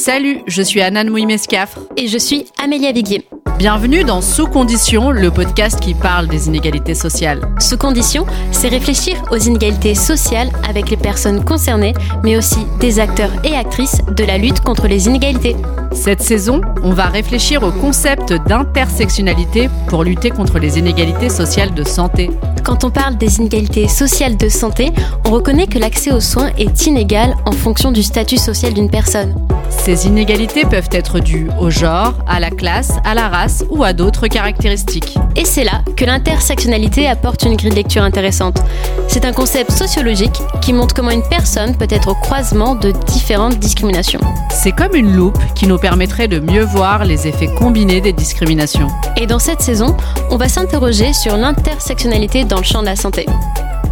Salut, je suis Anan Mouimescafre. Et je suis Amélia Viguier. Bienvenue dans Sous Conditions, le podcast qui parle des inégalités sociales. Sous Conditions, c'est réfléchir aux inégalités sociales avec les personnes concernées, mais aussi des acteurs et actrices de la lutte contre les inégalités. Cette saison, on va réfléchir au concept d'intersectionnalité pour lutter contre les inégalités sociales de santé. Quand on parle des inégalités sociales de santé, on reconnaît que l'accès aux soins est inégal en fonction du statut social d'une personne. Ces inégalités peuvent être dues au genre, à la classe, à la race ou à d'autres caractéristiques. Et c'est là que l'intersectionnalité apporte une grille de lecture intéressante. C'est un concept sociologique qui montre comment une personne peut être au croisement de différentes discriminations. C'est comme une loupe qui nous permettrait de mieux voir les effets combinés des discriminations. Et dans cette saison, on va s'interroger sur l'intersectionnalité dans le champ de la santé.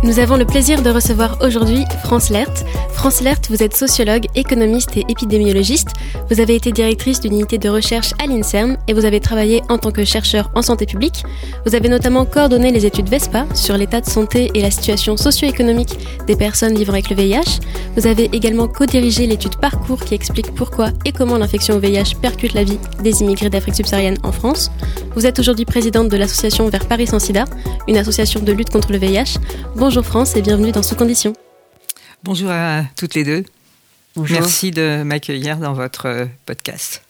Nous avons le plaisir de recevoir aujourd'hui France Lert. France Lert, vous êtes sociologue, économiste et épidémiologiste. Vous avez été directrice d'une unité de recherche à l'INSERM et vous avez travaillé en tant que chercheur en santé publique. Vous avez notamment coordonné les études VESPA sur l'état de santé et la situation socio-économique des personnes vivant avec le VIH. Vous avez également co-dirigé l'étude Parcours qui explique pourquoi et comment l'infection au VIH percute la vie des immigrés d'Afrique subsaharienne en France. Vous êtes aujourd'hui présidente de l'association Vers Paris sans sida, une association de lutte contre le VIH. Bonjour France et bienvenue dans Sous Conditions. Bonjour à toutes les deux. Bonjour. Merci de m'accueillir dans votre euh, podcast.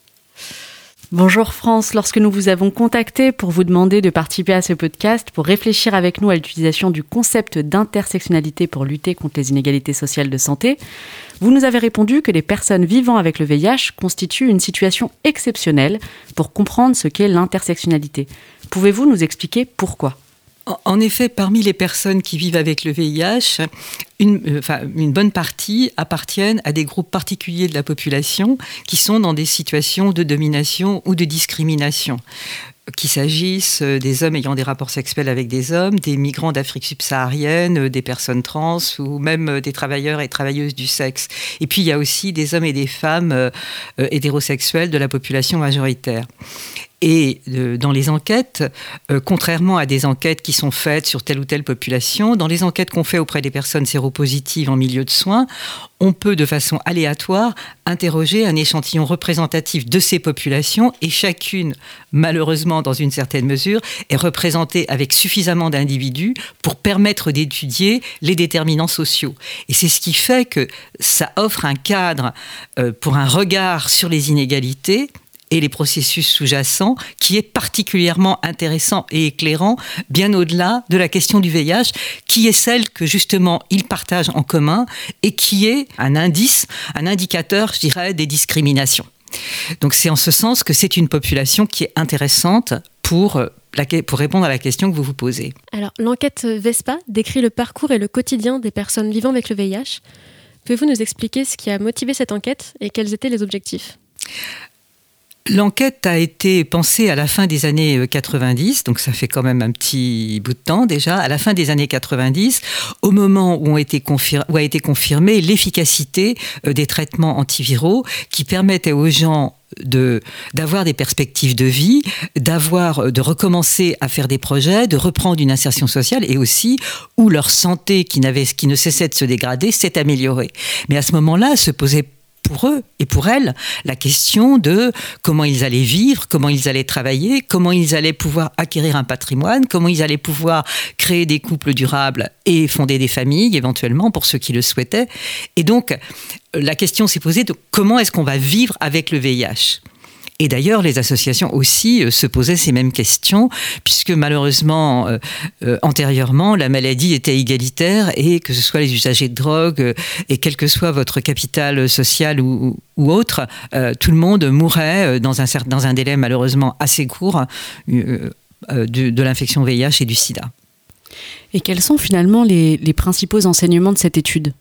Bonjour France, lorsque nous vous avons contacté pour vous demander de participer à ce podcast, pour réfléchir avec nous à l'utilisation du concept d'intersectionnalité pour lutter contre les inégalités sociales de santé, vous nous avez répondu que les personnes vivant avec le VIH constituent une situation exceptionnelle pour comprendre ce qu'est l'intersectionnalité. Pouvez-vous nous expliquer pourquoi? En effet, parmi les personnes qui vivent avec le VIH, une, euh, une, bonne partie appartiennent à des groupes particuliers de la population qui sont dans des situations de domination ou de discrimination qu'il s'agisse euh, des hommes ayant des rapports sexuels avec des hommes, des migrants d'Afrique subsaharienne, euh, des personnes trans ou même des travailleurs et travailleuses du sexe. Et puis il y a aussi des hommes et des femmes hétérosexuels de la population majoritaire. Et euh, dans les enquêtes, euh, contrairement à des enquêtes qui sont faites sur telle ou telle population, dans les enquêtes qu'on fait auprès des personnes séropositives en milieu de soins, on peut de façon aléatoire interroger un échantillon représentatif de ces populations et chacune, malheureusement dans une certaine mesure, est représentée avec suffisamment d'individus pour permettre d'étudier les déterminants sociaux. Et c'est ce qui fait que ça offre un cadre euh, pour un regard sur les inégalités et les processus sous-jacents, qui est particulièrement intéressant et éclairant, bien au-delà de la question du VIH, qui est celle que justement ils partagent en commun et qui est un indice, un indicateur, je dirais, des discriminations. Donc c'est en ce sens que c'est une population qui est intéressante pour pour répondre à la question que vous vous posez. Alors, l'enquête VESPA décrit le parcours et le quotidien des personnes vivant avec le VIH. Pouvez-vous nous expliquer ce qui a motivé cette enquête et quels étaient les objectifs? L'enquête a été pensée à la fin des années 90, euh, donc ça fait quand même un petit bout de temps déjà, à la fin des années 90, au moment où, a été confirmée l'efficacité euh, des traitements antiviraux qui permettaient aux gens de d'avoir des perspectives de vie, d'avoir euh, de recommencer à faire des projets, de reprendre une insertion sociale et aussi où leur santé qui n'avait qui ne cessait de se dégrader s'est améliorée. Mais à ce moment-là, se posait pour eux et pour elles la question de comment ils allaient vivre, comment ils allaient travailler, comment ils allaient pouvoir acquérir un patrimoine, comment ils allaient pouvoir créer des couples durables et fonder des familles éventuellement pour ceux qui le souhaitaient. Et donc la question s'est posée de comment est-ce qu'on va vivre avec le VIH et d'ailleurs, les associations aussi euh, se posaient ces mêmes questions, puisque malheureusement, euh, euh, antérieurement, la maladie était égalitaire et que ce soit les usagers de drogue et quel que soit votre capital social ou, autre, tout le monde mourrait dans un, dans un délai malheureusement assez court de, l'infection VIH et du sida. Et quels sont finalement les principaux enseignements de cette étude?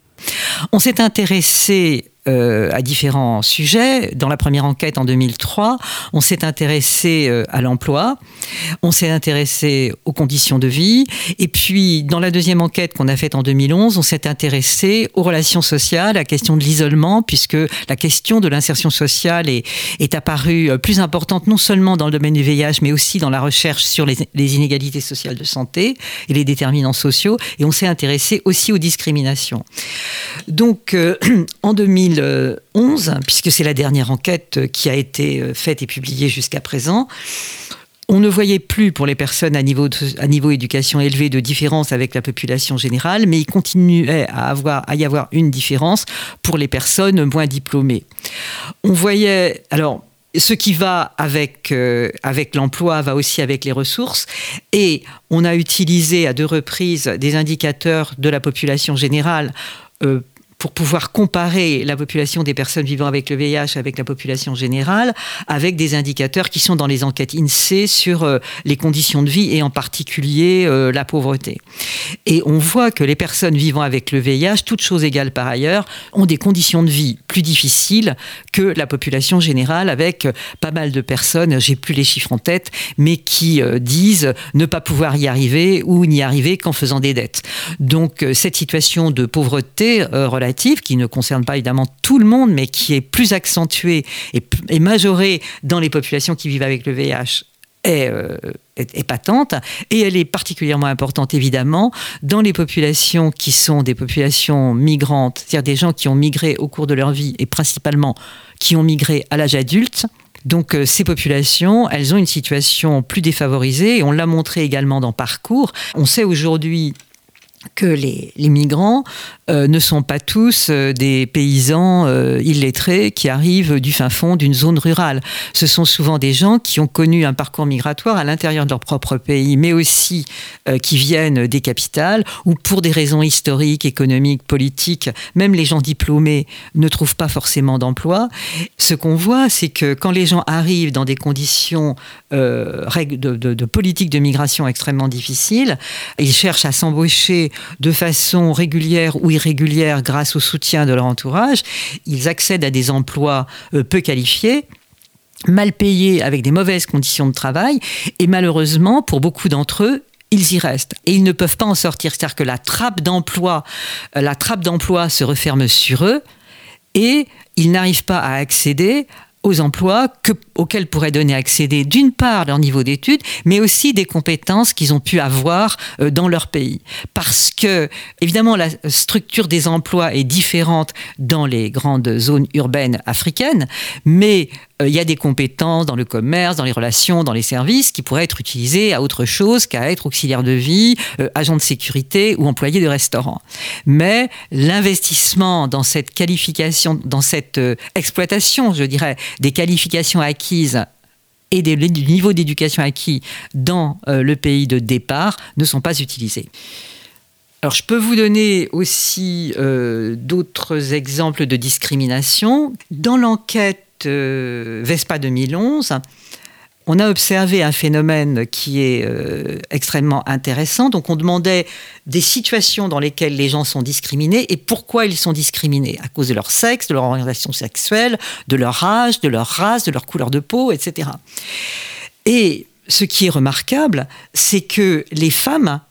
On s'est intéressé euh, à différents sujets. Dans la première enquête en 2003, on s'est intéressé euh, à l'emploi, on s'est intéressé aux conditions de vie, et puis dans la deuxième enquête qu'on a faite en 2011, on s'est intéressé aux relations sociales, à la question de l'isolement, puisque la question de l'insertion sociale est, apparue euh, plus importante non seulement dans le domaine du VIH, mais aussi dans la recherche sur les inégalités sociales de santé et les déterminants sociaux, et on s'est intéressé aussi aux discriminations. Donc en 2000 2011, puisque c'est la dernière enquête qui a été faite et publiée jusqu'à présent, on ne voyait plus pour les personnes à niveau, éducation élevé de différence avec la population générale, mais il continuait à, y avoir une différence pour les personnes moins diplômées. On voyait, alors, ce qui va avec, euh, l'emploi va aussi avec les ressources. Et on a utilisé à deux reprises des indicateurs de la population générale euh, pour pouvoir comparer la population des personnes vivant avec le VIH avec la population générale, avec des indicateurs qui sont dans les enquêtes INSEE sur euh, les conditions de vie et en particulier euh, la pauvreté. Et on voit que les personnes vivant avec le VIH, toutes choses égales par ailleurs, ont des conditions de vie plus difficiles que la population générale avec euh, pas mal de personnes, j'ai plus les chiffres en tête, mais qui disent ne pas pouvoir y arriver ou n'y arriver qu'en faisant des dettes. Donc cette situation de pauvreté relative qui ne concerne pas évidemment tout le monde, mais qui est plus accentuée et, majorée dans les populations qui vivent avec le VIH euh, est, patente et elle est particulièrement importante évidemment dans les populations qui sont des populations migrantes, c'est-à-dire des gens qui ont migré au cours de leur vie et principalement qui ont migré à l'âge adulte. Donc euh, ces populations, elles ont une situation plus défavorisée et on l'a montré également dans Parcours. On sait aujourd'hui que les, migrants euh, ne sont pas tous euh, des paysans euh, illettrés qui arrivent du fin fond d'une zone rurale. Ce sont souvent des gens qui ont connu un parcours migratoire à l'intérieur de leur propre pays, mais aussi qui viennent des capitales, ou pour des raisons historiques, économiques, politiques, même les gens diplômés ne trouvent pas forcément d'emploi. Ce qu'on voit, c'est que quand les gens arrivent dans des conditions de politique de migration extrêmement difficiles, ils cherchent à s'embaucher de façon régulière ou irrégulière grâce au soutien de leur entourage, ils accèdent à des emplois euh, peu qualifiés mal payés avec des mauvaises conditions de travail et malheureusement pour beaucoup d'entre eux ils y restent. Et ils ne peuvent pas en sortir. C'est-à-dire que la trappe d'emploi euh, la trappe d'emploi se referme sur eux et ils n'arrivent pas à accéder aux emplois auxquels pourraient donner accéder d'une part leur niveau d'études, mais aussi des compétences qu'ils ont pu avoir euh, dans leur pays. Parce que, évidemment, la structure des emplois est différente dans les grandes zones urbaines africaines, mais il y a des compétences dans le commerce, dans les relations, dans les services qui pourraient être utilisées à autre chose qu'à être auxiliaire de vie, euh, agent de sécurité ou employé de restaurant. Mais l'investissement dans cette qualification, dans cette euh, exploitation, je dirais, des qualifications acquises et du niveau d'éducation acquis dans le pays de départ ne sont pas utilisés. Alors, je peux vous donner aussi d'autres exemples de discrimination. Dans l'enquête euh, Vespa 2011, on a observé un phénomène qui est euh, extrêmement intéressant. Donc on demandait des situations dans lesquelles les gens sont discriminés et pourquoi ils sont discriminés. À cause de leur sexe, de leur orientation sexuelle, de leur âge, de leur race, de leur couleur de peau, etc. Et ce qui est remarquable, c'est que les femmes,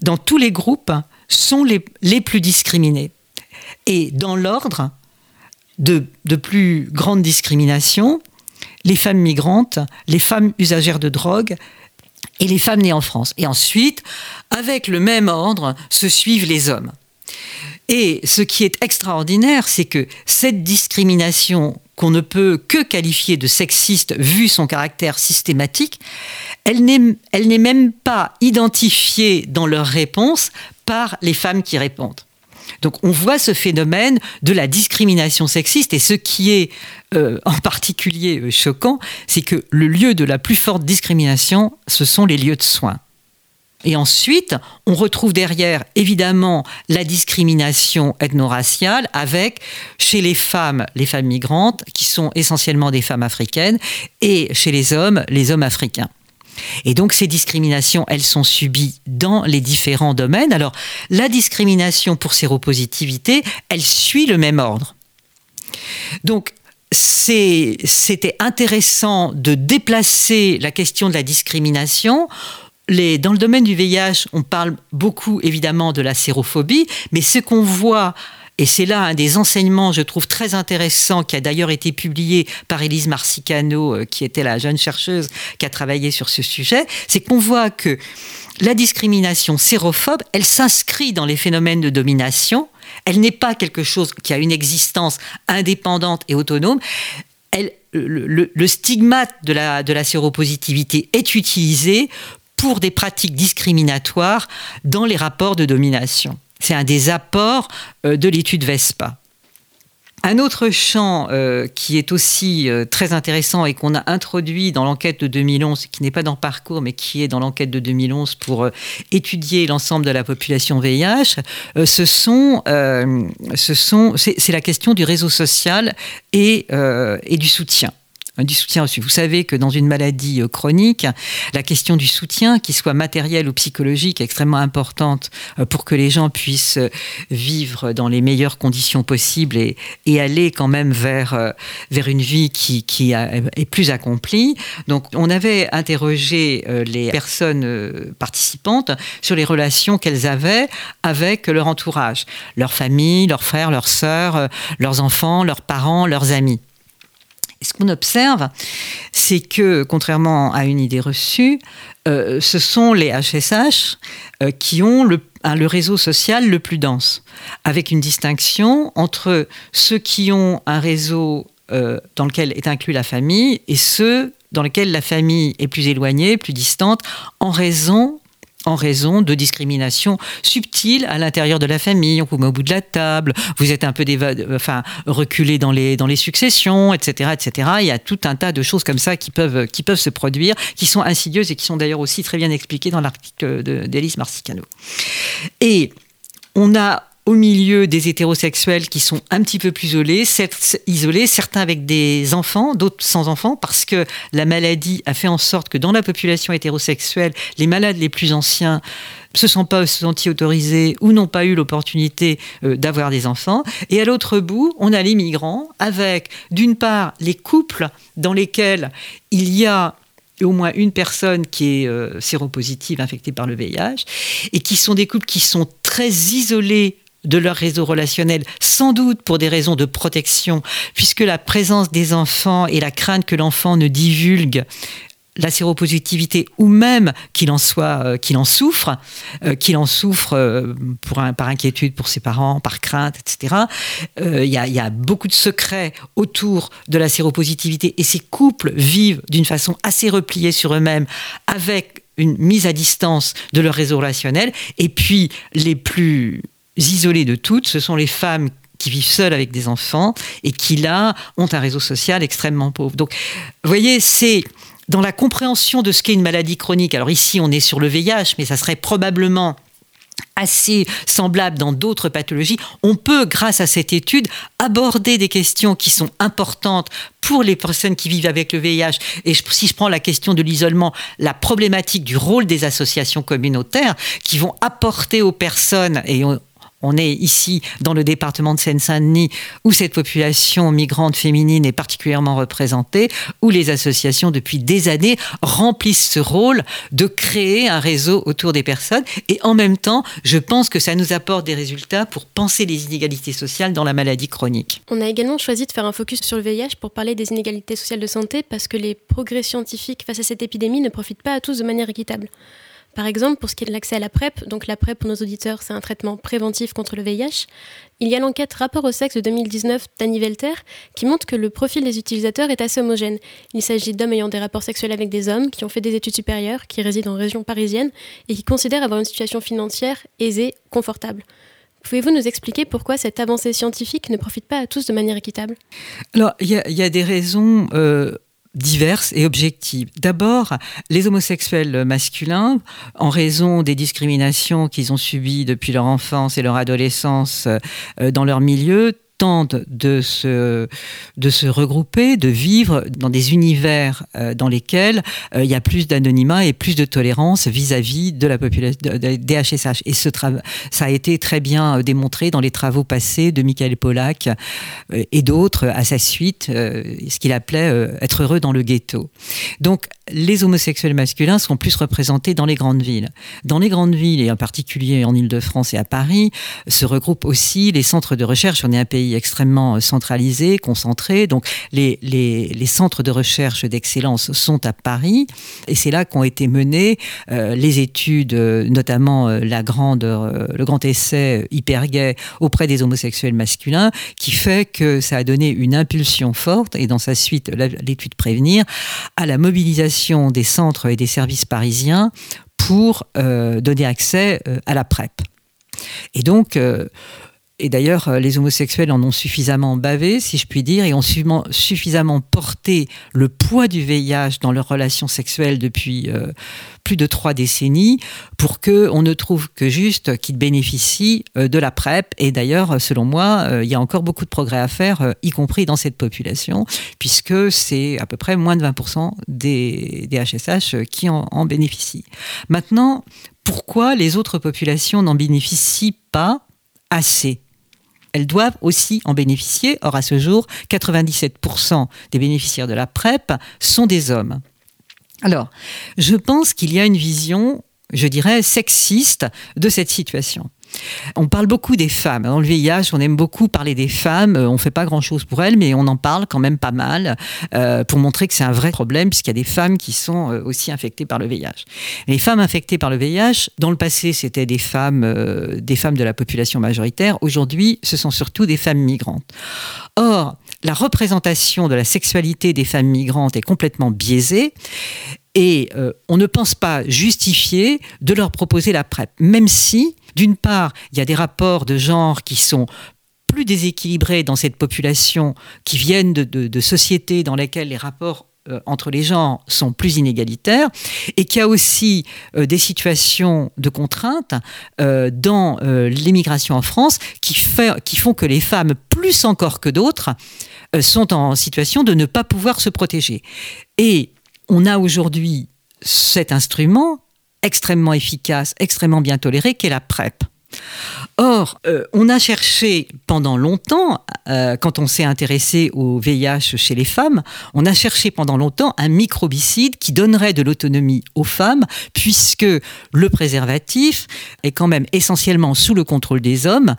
dans tous les groupes, sont les, les plus discriminées. Et dans l'ordre, de, plus grande discrimination, les femmes migrantes, les femmes usagères de drogue et les femmes nées en France. Et ensuite, avec le même ordre, se suivent les hommes. Et ce qui est extraordinaire, c'est que cette discrimination qu'on ne peut que qualifier de sexiste vu son caractère systématique, elle n'est même pas identifiée dans leur réponse par les femmes qui répondent. Donc on voit ce phénomène de la discrimination sexiste et ce qui est euh, en particulier euh, choquant, c'est que le lieu de la plus forte discrimination, ce sont les lieux de soins. Et ensuite, on retrouve derrière, évidemment, la discrimination ethno-raciale avec, chez les femmes, les femmes migrantes, qui sont essentiellement des femmes africaines, et chez les hommes, les hommes africains. Et donc ces discriminations, elles sont subies dans les différents domaines. Alors la discrimination pour séropositivité, elle suit le même ordre. Donc c'était intéressant de déplacer la question de la discrimination dans le domaine du VIH, on parle beaucoup évidemment de la sérophobie, mais ce qu'on voit et c'est là un des enseignements, je trouve, très intéressant, qui a d'ailleurs été publié par Elise Marcicano, euh, qui était la jeune chercheuse qui a travaillé sur ce sujet, c'est qu'on voit que la discrimination sérophobe, elle s'inscrit dans les phénomènes de domination, Elle n'est pas quelque chose qui a une existence indépendante et autonome. Le, stigmate de la séropositivité est utilisé pour des pratiques discriminatoires dans les rapports de domination. C'est un des apports euh, de l'étude VESPA. Un autre champ euh, qui est aussi euh, très intéressant et qu'on a introduit dans l'enquête de 2011, qui n'est pas dans parcours, mais qui est dans l'enquête de 2011 pour étudier l'ensemble de la population VIH, c'est la question du réseau social et du soutien du soutien reçu. Vous savez que dans une maladie euh, chronique, la question du soutien, qu'il soit matériel ou psychologique, est extrêmement importante euh, pour que les gens puissent euh, vivre dans les meilleures conditions possibles et, et aller quand même vers, vers une vie qui, qui est plus accomplie. Donc on avait interrogé les personnes participantes sur les relations qu'elles avaient avec leur entourage, leur famille, leurs frères, leurs sœurs, leurs enfants, leurs parents, leurs amis ce qu'on observe, c'est que, contrairement à une idée reçue, euh, ce sont les HSH euh, qui ont le, le, réseau social le plus dense, avec une distinction entre ceux qui ont un réseau euh, dans lequel est inclus la famille et ceux dans lesquels la famille est plus éloignée, plus distante, en raison en raison de discriminations subtiles à l'intérieur de la famille. On vous met au bout de la table, vous êtes un peu enfin, reculé dans les, dans les successions, etc., etc. Il y a tout un tas de choses comme ça qui peuvent, qui peuvent se produire, qui sont insidieuses et qui sont d'ailleurs aussi très bien expliquées dans l'article d'Élise Marcicano. Et on a au milieu des hétérosexuels qui sont un petit peu plus isolés, certains avec des enfants, d'autres sans enfants, parce que la maladie a fait en sorte que dans la population hétérosexuelle, les malades les plus anciens se sont pas sentis autorisés ou n'ont pas eu l'opportunité euh, d'avoir des enfants. Et à l'autre bout, on a les migrants avec, d'une part, les couples dans lesquels il y a au moins une personne qui est euh, séropositive infectée par le VIH, et qui sont des couples qui sont très isolés de leur réseau relationnel, sans doute pour des raisons de protection, puisque la présence des enfants et la crainte que l'enfant ne divulgue la séropositivité ou même qu'il en soit euh, qu'il en souffre euh, qu'il en souffre euh, pour par inquiétude pour ses parents par crainte etc il y, a, beaucoup de secrets autour de la séropositivité et ces couples vivent d'une façon assez repliée sur eux-mêmes avec une mise à distance de leur réseau relationnel. Et puis les plus isolées de toutes, ce sont les femmes qui vivent seules avec des enfants et qui, là, ont un réseau social extrêmement pauvre. Donc, vous voyez, c'est dans la compréhension de ce qu'est une maladie chronique. Alors ici, on est sur le VIH, mais ça serait probablement assez semblable dans d'autres pathologies, on peut, grâce à cette étude, aborder des questions qui sont importantes pour les personnes qui vivent avec le VIH. Et si je prends la question de l'isolement, la problématique du rôle des associations communautaires qui vont apporter aux personnes, et est ici dans le département de Seine-Saint-Denis où cette population migrante féminine est particulièrement représentée, où les associations depuis des années remplissent ce rôle de créer un réseau autour des personnes. Et en même temps, je pense que ça nous apporte des résultats pour penser les inégalités sociales dans la maladie chronique. On a également choisi de faire un focus sur le VIH pour parler des inégalités sociales de santé parce que les progrès scientifiques face à cette épidémie ne profitent pas à tous de manière équitable. Par exemple, pour ce qui est de l'accès à la PrEP, donc la PrEP pour nos auditeurs, c'est un traitement préventif contre le VIH, il y a l'enquête Rapport au sexe de 2019 d'Annie Velter qui montre que le profil des utilisateurs est assez homogène. Il s'agit d'hommes ayant des rapports sexuels avec des hommes, qui ont fait des études supérieures, qui résident en région parisienne et qui considèrent avoir une situation financière aisée, confortable. Pouvez-vous nous expliquer pourquoi cette avancée scientifique ne profite pas à tous de manière équitable? Alors, il y, a des raisons euh, diverses et objectives. D'abord, les homosexuels masculins, en raison des discriminations qu'ils ont subies depuis leur enfance et leur adolescence euh, dans leur milieu, tentent de se, de se regrouper, de vivre dans des univers euh, dans lesquels euh, il y a plus d'anonymat et plus de tolérance vis-à-vis de la population des HSH. Et ce ça a été très bien euh, démontré dans les travaux passés de Michael Pollack et d'autres à sa suite, ce qu'il appelait être heureux dans le ghetto. Donc les homosexuels masculins sont plus représentés dans les grandes villes. Dans les grandes villes, et en particulier en Ile-de-France et à Paris, se regroupent aussi les centres de recherche. On est un pays extrêmement centralisé, concentré. Donc les, centres de recherche d'excellence sont à Paris et c'est là qu'ont été menées euh, les études, notamment la grande, le grand essai hyper gay auprès des homosexuels masculins, qui fait que ça a donné une impulsion forte et dans sa suite l'étude Prévenir à la mobilisation des centres et des services parisiens pour donner accès à la PrEP. Et donc, euh, et d'ailleurs, euh, les homosexuels en ont suffisamment bavé, si je puis dire, et ont suffisamment porté le poids du VIH dans leurs relations sexuelles depuis euh, plus de trois décennies pour que on ne trouve que juste qu'ils bénéficient de la PrEP. Et d'ailleurs, selon moi, il y a encore beaucoup de progrès à faire, y compris dans cette population, puisque c'est à peu près moins de 20% des, HSH qui en bénéficient. Maintenant, pourquoi les autres populations n'en bénéficient pas assez? Elles doivent aussi en bénéficier. Or, à ce jour, 97% des bénéficiaires de la PrEP sont des hommes. Alors, je pense qu'il y a une vision, je dirais, sexiste de cette situation. On parle beaucoup des femmes. Dans le VIH, on aime beaucoup parler des femmes. On ne fait pas grand-chose pour elles, mais on en parle quand même pas mal euh, pour montrer que c'est un vrai problème, puisqu'il y a des femmes qui sont euh, aussi infectées par le VIH. Les femmes infectées par le VIH, dans le passé, c'était des femmes, euh, des femmes de la population majoritaire. Aujourd'hui, ce sont surtout des femmes migrantes. Or, la représentation de la sexualité des femmes migrantes est complètement biaisée et on ne pense pas justifier de leur proposer la PrEP, même si d'une part, il y a des rapports de genre qui sont plus déséquilibrés dans cette population, qui viennent de, sociétés dans lesquelles les rapports euh, entre les genres sont plus inégalitaires et qu'il y a aussi euh, des situations de contrainte euh, dans l'immigration en France qui, font que les femmes, plus encore que d'autres, sont en situation de ne pas pouvoir se protéger. Et on a aujourd'hui cet instrument extrêmement efficace, extrêmement bien tolérée, qu'est la PrEP. Or, euh, on a cherché pendant longtemps, euh, quand on s'est intéressé au VIH chez les femmes, on a cherché pendant longtemps un microbicide qui donnerait de l'autonomie aux femmes, puisque le préservatif est quand même essentiellement sous le contrôle des hommes.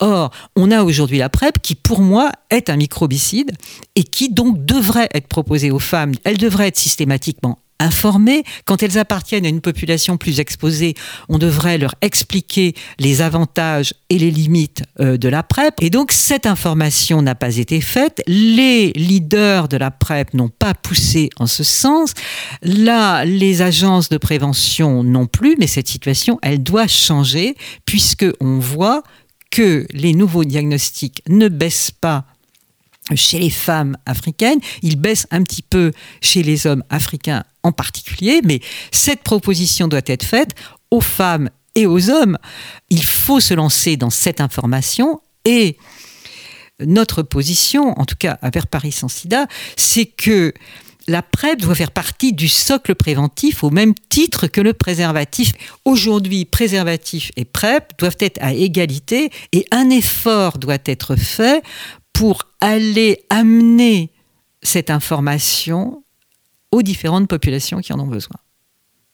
Or, on a aujourd'hui la PrEP qui, pour moi, est un microbicide et qui donc devrait être proposée aux femmes. Elle devrait être systématiquement informées. Quand elles appartiennent à une population plus exposée, on devrait leur expliquer les avantages et les limites euh, de la PrEP. Et donc cette information n'a pas été faite. Les leaders de la PrEP n'ont pas poussé en ce sens. Là, les agences de prévention non plus, mais cette situation, elle doit changer puisque on voit que les nouveaux diagnostics ne baissent pas chez les femmes africaines, il baisse un petit peu chez les hommes africains en particulier, mais cette proposition doit être faite aux femmes et aux hommes. Il faut se lancer dans cette information et notre position, en tout cas à Vers Paris sans sida, c'est que la PrEP doit faire partie du socle préventif au même titre que le préservatif. Aujourd'hui, préservatif et PrEP doivent être à égalité et un effort doit être fait pour aller amener cette information aux différentes populations qui en ont besoin.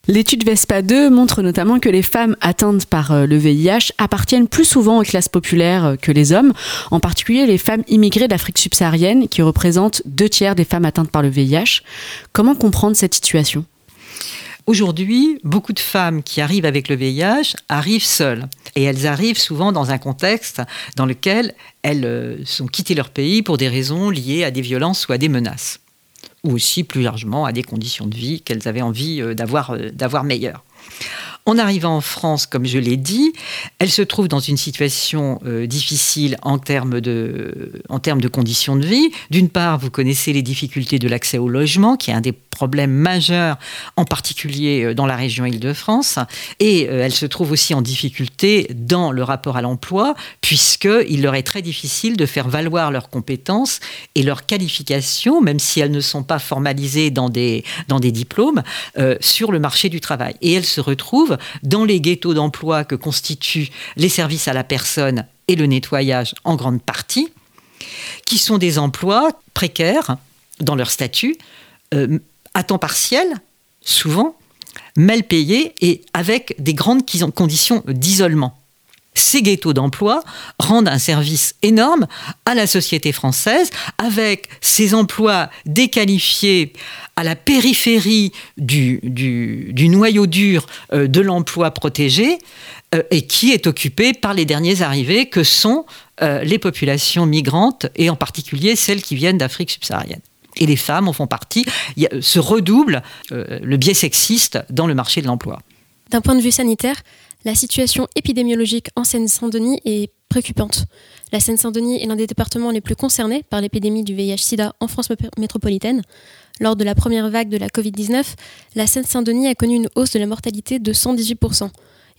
L'étude VESPA 2 montre notamment que les femmes atteintes par euh, le VIH appartiennent plus souvent aux classes populaires euh, que les hommes, en particulier les femmes immigrées d'Afrique subsaharienne qui représentent deux tiers des femmes atteintes par le VIH. Comment comprendre cette situation? Aujourd'hui, beaucoup de femmes qui arrivent avec le VIH arrivent seules. Et elles arrivent souvent dans un contexte dans lequel elles euh, sont quittées leur pays pour des raisons liées à des violences ou à des menaces. Ou aussi, plus largement, à des conditions de vie qu'elles avaient envie euh, euh, d'avoir meilleures. En arrivant en France, comme je l'ai dit, elles se trouvent dans une situation difficile en termes, de, conditions de vie. D'une part, vous connaissez les difficultés de l'accès au logement, qui est un des problème majeur, en particulier euh, dans la région Île-de-France. Et euh, elle se trouve aussi en difficulté dans le rapport à l'emploi, puisqu'il leur est très difficile de faire valoir leurs compétences et leurs qualifications, même si elles ne sont pas formalisées dans des, diplômes, euh, sur le marché du travail. Et elles se dans les ghettos d'emploi que constituent les services à la personne et le nettoyage en grande partie, qui sont des emplois précaires dans leur statut, à temps partiel, souvent, mal payés et avec des grandes conditions d'isolement. Ces ghettos d'emploi rendent un service énorme à la société française avec ces emplois déqualifiés à la périphérie du, du, noyau dur euh, de l'emploi protégé euh, et qui est occupé par les derniers arrivés que sont euh, les populations migrantes et en particulier celles qui viennent d'Afrique subsaharienne. Et les femmes en font partie. Il se redouble le biais sexiste dans le marché de l'emploi. D'un point de vue sanitaire, la situation épidémiologique en Seine-Saint-Denis est préoccupante. La Seine-Saint-Denis est l'un des départements les plus concernés par l'épidémie du VIH-Sida en France métropolitaine. Lors de la première vague de la Covid-19, la Seine-Saint-Denis a connu une hausse de la mortalité de 118%.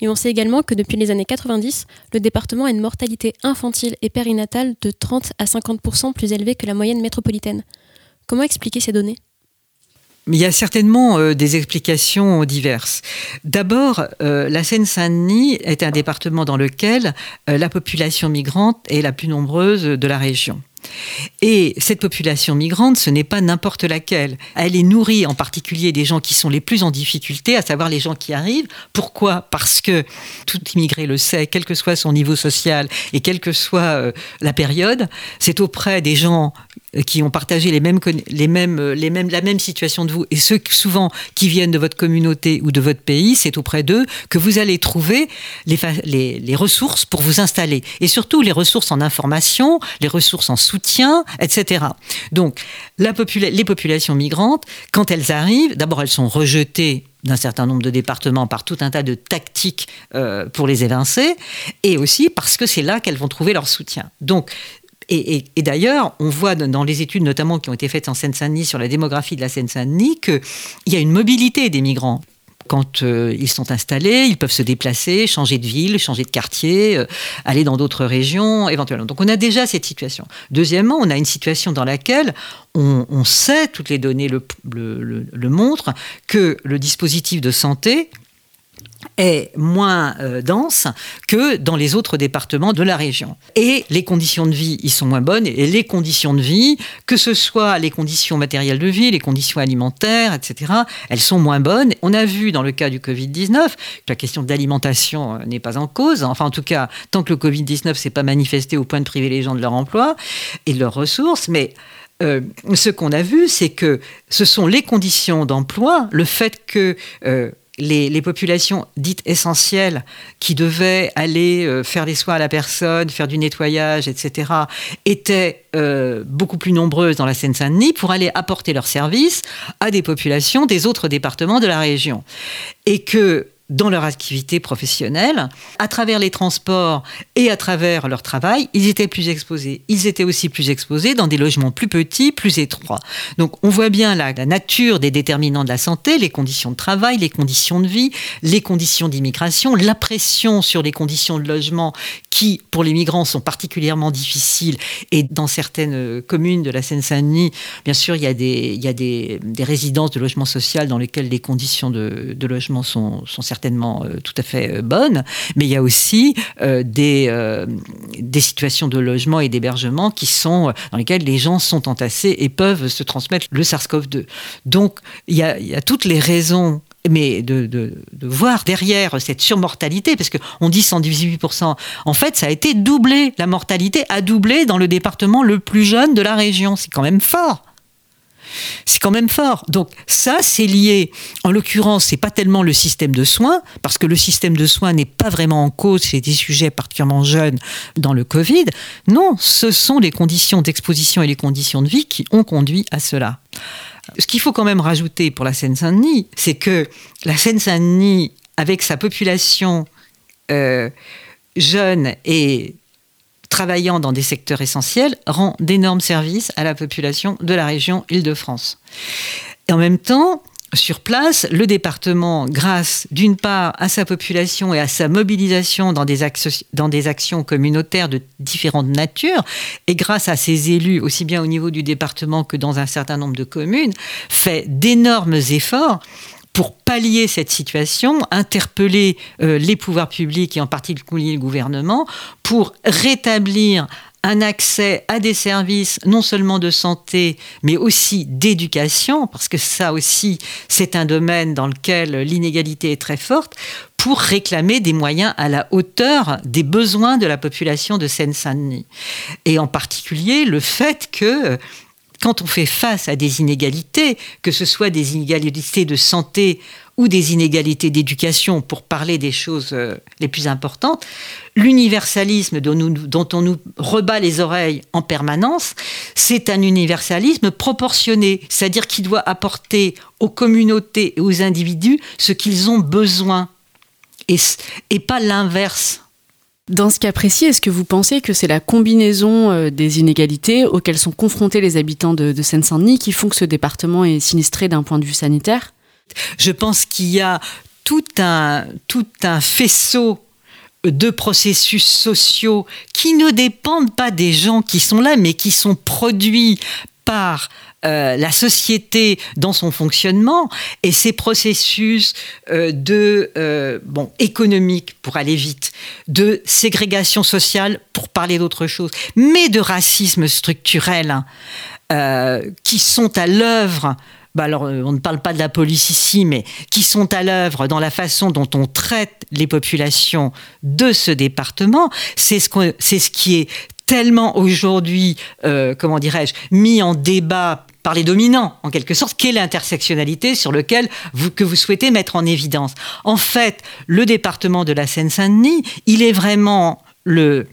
Et on sait également que depuis les années 90, le département a une mortalité infantile et périnatale de 30 à 50% plus élevée que la moyenne métropolitaine. Comment expliquer ces données? Il y a certainement euh, des explications diverses. D'abord, euh, la Seine-Saint-Denis est un département dans lequel euh, la population migrante est la plus nombreuse de la région. Et cette population migrante, ce n'est pas n'importe laquelle. Elle est nourrie en particulier des gens qui sont les plus en difficulté, à savoir les gens qui arrivent. Pourquoi? Parce que tout immigré le sait, quel que soit son niveau social et quelle que soit la période, c'est auprès des gens qui ont partagé les mêmes, les mêmes, euh, les mêmes, la même situation de vous, et ceux souvent qui viennent de votre communauté ou de votre pays, c'est auprès d'eux que vous allez trouver les, les, les ressources pour vous installer. Et surtout les ressources en information, les ressources en soutien etc. Donc, la les populations migrantes, quand elles arrivent, d'abord elles sont rejetées d'un certain nombre de départements par tout un tas de tactiques euh, pour les évincer, et aussi parce que c'est là qu'elles vont trouver leur soutien. Donc, et, d'ailleurs, on voit dans les études notamment qui ont été faites en Seine-Saint-Denis sur la démographie de la Seine-Saint-Denis qu'il y a une mobilité des migrants quand euh, ils sont installés, ils peuvent se déplacer, changer de ville, changer de quartier, euh, aller dans d'autres régions éventuellement. Donc on a déjà cette situation. Deuxièmement, on a une situation dans laquelle on, sait, toutes les données le montrent, que le dispositif de santé est moins euh, dense que dans les autres départements de la région. Et les conditions de vie y sont moins bonnes, et les conditions de vie, que ce soit les conditions matérielles de vie, les conditions alimentaires, etc., elles sont moins bonnes. On a vu dans le cas du Covid-19 que la question de l'alimentation euh, n'est pas en cause, enfin en tout cas, tant que le Covid-19 s'est pas manifesté au point de priver les gens de leur emploi et de leurs ressources, mais euh, ce qu'on a vu, c'est que ce sont les conditions d'emploi, le fait que les, populations dites essentielles qui devaient aller euh, faire des soins à la personne, faire du nettoyage, etc., étaient euh, beaucoup plus nombreuses dans la Seine-Saint-Denis pour aller apporter leurs services à des populations des autres départements de la région. Et que dans leur activité professionnelle, à travers les transports et à travers leur travail, ils étaient plus exposés. Ils étaient aussi plus exposés dans des logements plus petits, plus étroits. Donc on voit bien la, la nature des déterminants de la santé, les conditions de travail, les conditions de vie, les conditions d'immigration, la pression sur les conditions de logement qui, pour les migrants, sont particulièrement difficiles. Et dans certaines communes de la Seine-Saint-Denis, bien sûr, il y a, des, résidences de logement social dans lesquelles les conditions de, logement sont, sont certainement euh, tout à fait euh, bonne, mais il y a aussi euh, des, situations de logement et d'hébergement qui sont dans lesquelles les gens sont entassés et peuvent se transmettre le SARS-CoV-2. Donc il y, a, toutes les raisons mais de, de, de, voir derrière cette surmortalité, parce qu'on dit 118%, en fait, ça a été doublé. La mortalité a doublé dans le département le plus jeune de la région. C'est quand même fort. C'est quand même fort. Donc ça, c'est lié. En l'occurrence, c'est pas tellement le système de soins, parce que le système de soins n'est pas vraiment en cause chez des sujets particulièrement jeunes dans le Covid. Non, ce sont les conditions d'exposition et les conditions de vie qui ont conduit à cela. Ce qu'il faut quand même rajouter pour la Seine-Saint-Denis, c'est que la Seine-Saint-Denis, avec sa population euh, jeune et travaillant dans des secteurs essentiels, rend d'énormes services à la population de la région Île-de-France. Et en même temps, sur place, le département, grâce d'une part à sa population et à sa mobilisation dans des, dans des, actions communautaires de différentes natures, et grâce à ses élus, aussi bien au niveau du département que dans un certain nombre de communes, fait d'énormes efforts pour pallier cette situation, interpeller euh, les pouvoirs publics et en particulier le gouvernement pour rétablir un accès à des services non seulement de santé, mais aussi d'éducation, parce que ça aussi, c'est un domaine dans lequel l'inégalité est très forte, pour réclamer des moyens à la hauteur des besoins de la population de Seine-Saint-Denis. Et en particulier le fait que quand on fait face à des inégalités, que ce soit des inégalités de santé ou des inégalités d'éducation, pour parler des choses euh, les plus importantes, l'universalisme dont, on nous rebat les oreilles en permanence, c'est un universalisme proportionné, c'est-à-dire qui doit apporter aux communautés et aux individus ce qu'ils ont besoin, et pas l'inverse. Dans ce cas précis, est-ce que vous pensez que c'est la combinaison euh, des inégalités auxquelles sont confrontés les habitants de, Seine-Saint-Denis qui font que ce département est sinistré d'un point de vue sanitaire? Je pense qu'il y a tout un, tout un faisceau de processus sociaux qui ne dépendent pas des gens qui sont là, mais qui sont produits par euh, la société dans son fonctionnement et ces processus euh, de euh, bon économique pour aller vite, de ségrégation sociale pour parler d'autre chose, mais de racisme structurel hein, qui sont à l'œuvre bah alors, on ne parle pas de la police ici, mais qui sont à l'œuvre dans la façon dont on traite les populations de ce département, c'est ce, ce qui est tellement aujourd'hui, comment dirais-je, mis en débat par les dominants, en quelque sorte, qu'est l'intersectionnalité sur lequel vous, souhaitez mettre en évidence. En fait, le département de la Seine-Saint-Denis, il est vraiment le,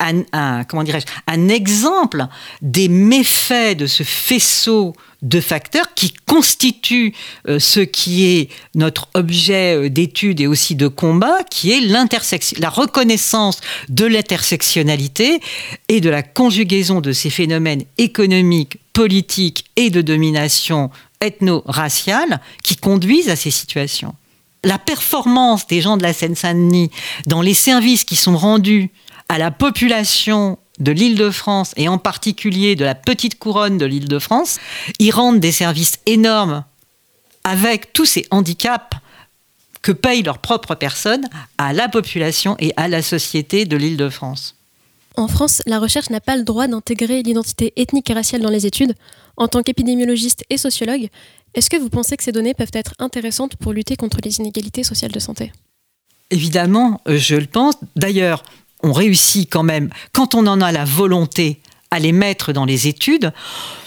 un exemple des méfaits de ce faisceau de facteurs qui constituent euh, ce qui est notre objet euh, d'étude et aussi de combat, qui est la reconnaissance de l'intersectionnalité et de la conjugaison de ces phénomènes économiques, politiques et de domination ethno-raciale qui conduisent à ces situations. La performance des gens de la Seine-Saint-Denis dans les services qui sont rendus à la population de l'Île-de-France et en particulier de la petite couronne de l'Île-de-France, ils rendent des services énormes avec tous ces handicaps que payent leurs propres personnes à la population et à la société de l'Île-de-France. En France, la recherche n'a pas le droit d'intégrer l'identité ethnique et raciale dans les études. En tant qu'épidémiologiste et sociologue, est-ce que vous pensez que ces données peuvent être intéressantes pour lutter contre les inégalités sociales de santé? Évidemment, euh, je le pense. D'ailleurs, on réussit quand même, quand on en a la volonté, à les mettre dans les études.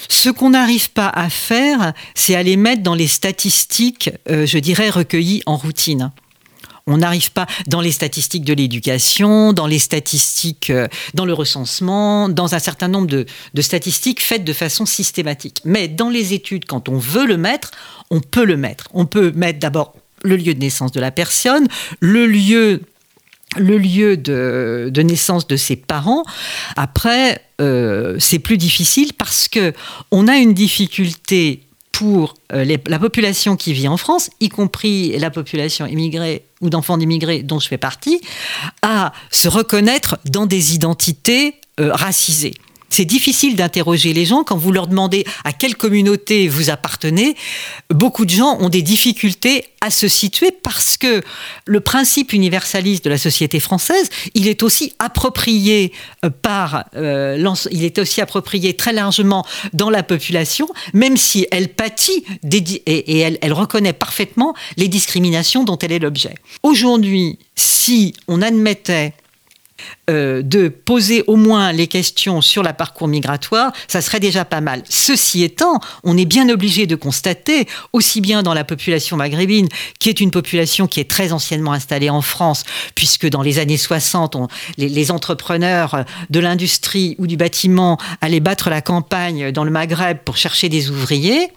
Ce qu'on n'arrive pas à faire, c'est à les mettre dans les statistiques, euh, je dirais, recueillies en routine. On n'arrive pas dans les statistiques de l'éducation, dans les statistiques, euh, dans le recensement, dans un certain nombre de, de, statistiques faites de façon systématique. Mais dans les études, quand on veut le mettre, on peut le mettre. On peut mettre d'abord le lieu de naissance de la personne, le lieu le lieu de, naissance de ses parents. Après, euh, c'est plus difficile parce que on a une difficulté pour euh, la population qui vit en France, y compris la population immigrée ou d'enfants d'immigrés dont je fais partie, à se reconnaître dans des identités euh, racisées. C'est difficile d'interroger les gens quand vous leur demandez à quelle communauté vous appartenez. Beaucoup de gens ont des difficultés à se situer parce que le principe universaliste de la société française, il est aussi approprié euh, par, euh, il est aussi approprié très largement dans la population, même si elle pâtit et, elle, elle reconnaît parfaitement les discriminations dont elle est l'objet. Aujourd'hui, si on admettait euh, de poser au moins les questions sur la parcours migratoire, ça serait déjà pas mal. Ceci étant, on est bien obligé de constater, aussi bien dans la population maghrébine, qui est une population qui est très anciennement installée en France, puisque dans les années 60, les, entrepreneurs de l'industrie ou du bâtiment allaient battre la campagne dans le Maghreb pour chercher des ouvriers.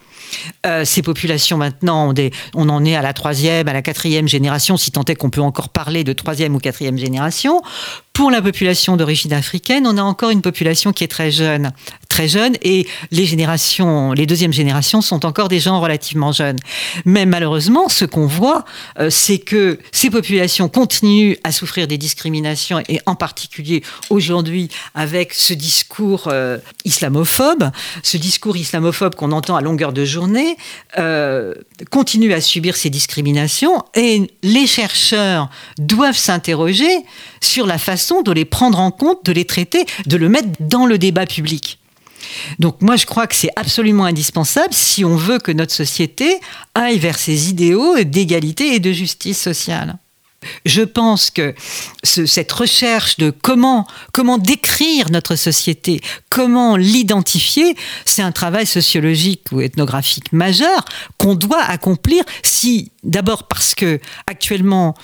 Euh, ces populations maintenant, on, en est à la troisième, à la quatrième génération, si tant est qu'on peut encore parler de troisième ou quatrième génération. Pour la population d'origine africaine, on a encore une population qui est très jeune, très jeunes et les générations, les deuxièmes générations sont encore des gens relativement jeunes. Mais malheureusement, ce qu'on voit, euh, c'est que ces populations continuent à souffrir des discriminations et en particulier aujourd'hui avec ce discours euh, islamophobe, ce discours islamophobe qu'on entend à longueur de journée, euh, continue à subir ces discriminations et les chercheurs doivent s'interroger sur la façon de les prendre en compte, de les traiter, de le mettre dans le débat public. Donc moi je crois que c'est absolument indispensable si on veut que notre société aille vers ces idéaux d'égalité et de justice sociale. Je pense que cette recherche de comment, comment décrire notre société, comment l'identifier, c'est un travail sociologique ou ethnographique majeur qu'on doit accomplir si, d'abord parce que actuellement,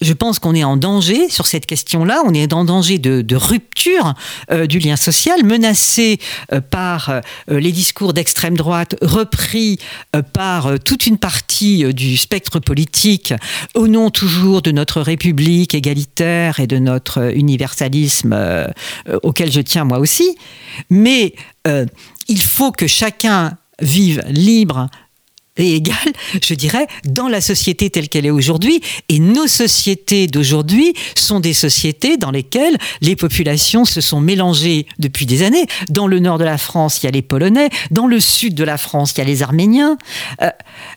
je pense qu'on est en danger sur cette question-là, on est en danger de, rupture euh, du lien social, menacé euh, par euh, les discours d'extrême droite, repris par toute une partie du spectre politique, au nom toujours de notre République égalitaire et de notre universalisme auquel je tiens moi aussi. Mais il faut que chacun vive libre, et égale, je dirais, dans la société telle qu'elle est aujourd'hui. Et nos sociétés d'aujourd'hui sont des sociétés dans lesquelles les populations se sont mélangées depuis des années. Dans le nord de la France, il y a les Polonais. Dans le sud de la France, il y a les Arméniens, euh,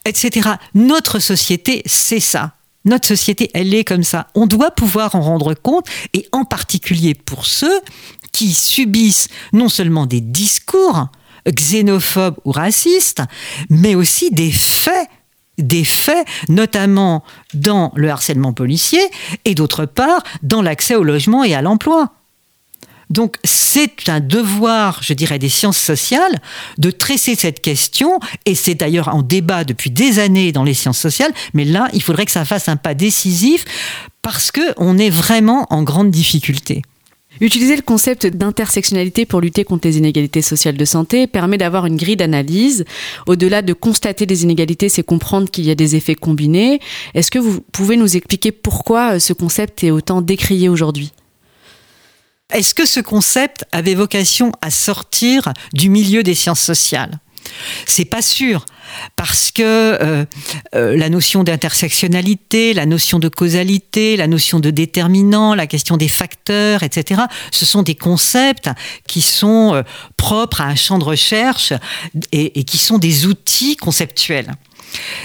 etc. Notre société, c'est ça. Notre société, elle est comme ça. On doit pouvoir en rendre compte, et en particulier pour ceux qui subissent non seulement des discours, xénophobes ou racistes, mais aussi des faits des faits, notamment dans le harcèlement policier et d'autre part dans l'accès au logement et à l'emploi. Donc c'est un devoir, je dirais, des sciences sociales de tresser cette question, et c'est d'ailleurs en débat depuis des années dans les sciences sociales, mais là, il faudrait que ça fasse un pas décisif parce qu'on est vraiment en grande difficulté. Utiliser le concept d'intersectionnalité pour lutter contre les inégalités sociales de santé permet d'avoir une grille d'analyse. Au-delà de constater des inégalités, c'est comprendre qu'il y a des effets combinés. Est-ce que vous pouvez nous expliquer pourquoi euh, ce concept est autant décrié aujourd'hui? Est-ce que ce concept avait vocation à sortir du milieu des sciences sociales? C'est pas sûr parce que euh, euh, la notion d'intersectionnalité, la notion de causalité, la notion de déterminant, la question des facteurs, etc. Ce sont des concepts qui sont euh, propres à un champ de recherche et, qui sont des outils conceptuels.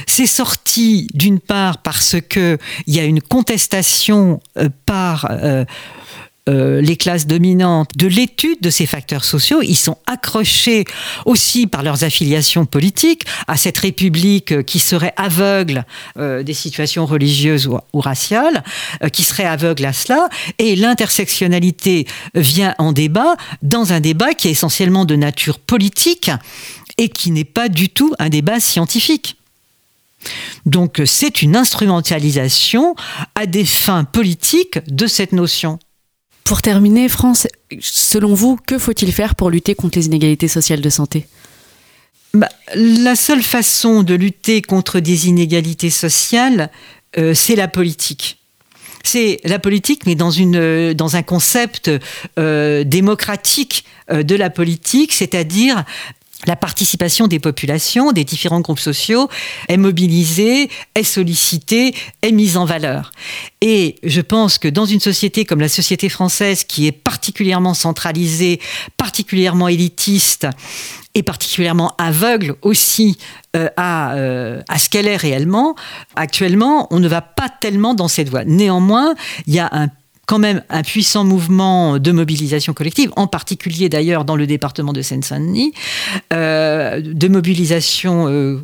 C'est sorti d'une part parce que il y a une contestation par euh, les classes dominantes de l'étude de ces facteurs sociaux. Ils sont accrochés aussi par leurs affiliations politiques à cette République qui serait aveugle euh, des situations religieuses ou, raciales, euh, qui serait aveugle à cela. Et l'intersectionnalité vient en débat dans un débat qui est essentiellement de nature politique et qui n'est pas du tout un débat scientifique. Donc c'est une instrumentalisation à des fins politiques de cette notion. Pour terminer, France, selon vous, que faut-il faire pour lutter contre les inégalités sociales de santé? Bah, La seule façon de lutter contre des inégalités sociales, euh, c'est la politique. C'est la politique, mais dans, une, dans un concept euh, démocratique euh, de la politique, c'est-à-dire la participation des populations, des différents groupes sociaux, est mobilisée, est sollicitée, est mise en valeur. Et je pense que dans une société comme la société française, qui est particulièrement centralisée, particulièrement élitiste et particulièrement aveugle aussi euh, à, euh, à ce qu'elle est réellement, actuellement, on ne va pas tellement dans cette voie. Néanmoins, il y a un quand même un puissant mouvement de mobilisation collective, en particulier d'ailleurs dans le département de Seine-Saint-Denis, euh, de mobilisation euh,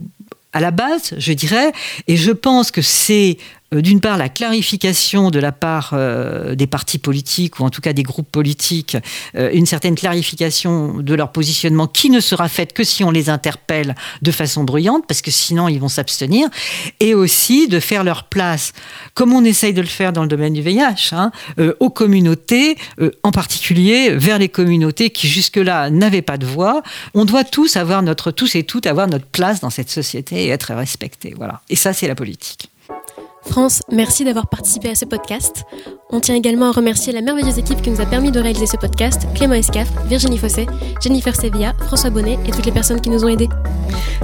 à la base, je dirais. Et je pense que c'est d'une part la clarification de la part euh, des partis politiques ou en tout cas des groupes politiques, euh, une certaine clarification de leur positionnement qui ne sera faite que si on les interpelle de façon bruyante, parce que sinon ils vont s'abstenir, et aussi de faire leur place, comme on essaye de le faire dans le domaine du VIH, hein, aux communautés, en particulier vers les communautés qui jusque-là n'avaient pas de voix. On doit tous avoir notre, tous et toutes avoir notre place dans cette société et être respectés. Voilà. Et ça, c'est la politique. France, merci d'avoir participé à ce podcast. On tient également à remercier la merveilleuse équipe qui nous a permis de réaliser ce podcast, Clément Escaf, Virginie Fossé, Jennifer Sevilla, François Bonnet et toutes les personnes qui nous ont aidés.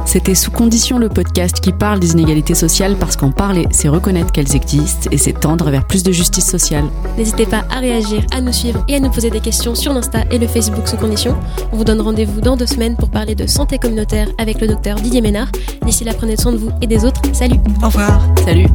C'était Sous Condition le podcast qui parle des inégalités sociales parce qu'en parler, c'est reconnaître qu'elles existent et c'est tendre vers plus de justice sociale. N'hésitez pas à réagir, à nous suivre et à nous poser des questions sur l'Insta et le Facebook Sous Condition. On vous donne rendez-vous dans deux semaines pour parler de santé communautaire avec le docteur Didier Ménard. D'ici là, prenez soin de vous et des autres. Salut Au revoir Salut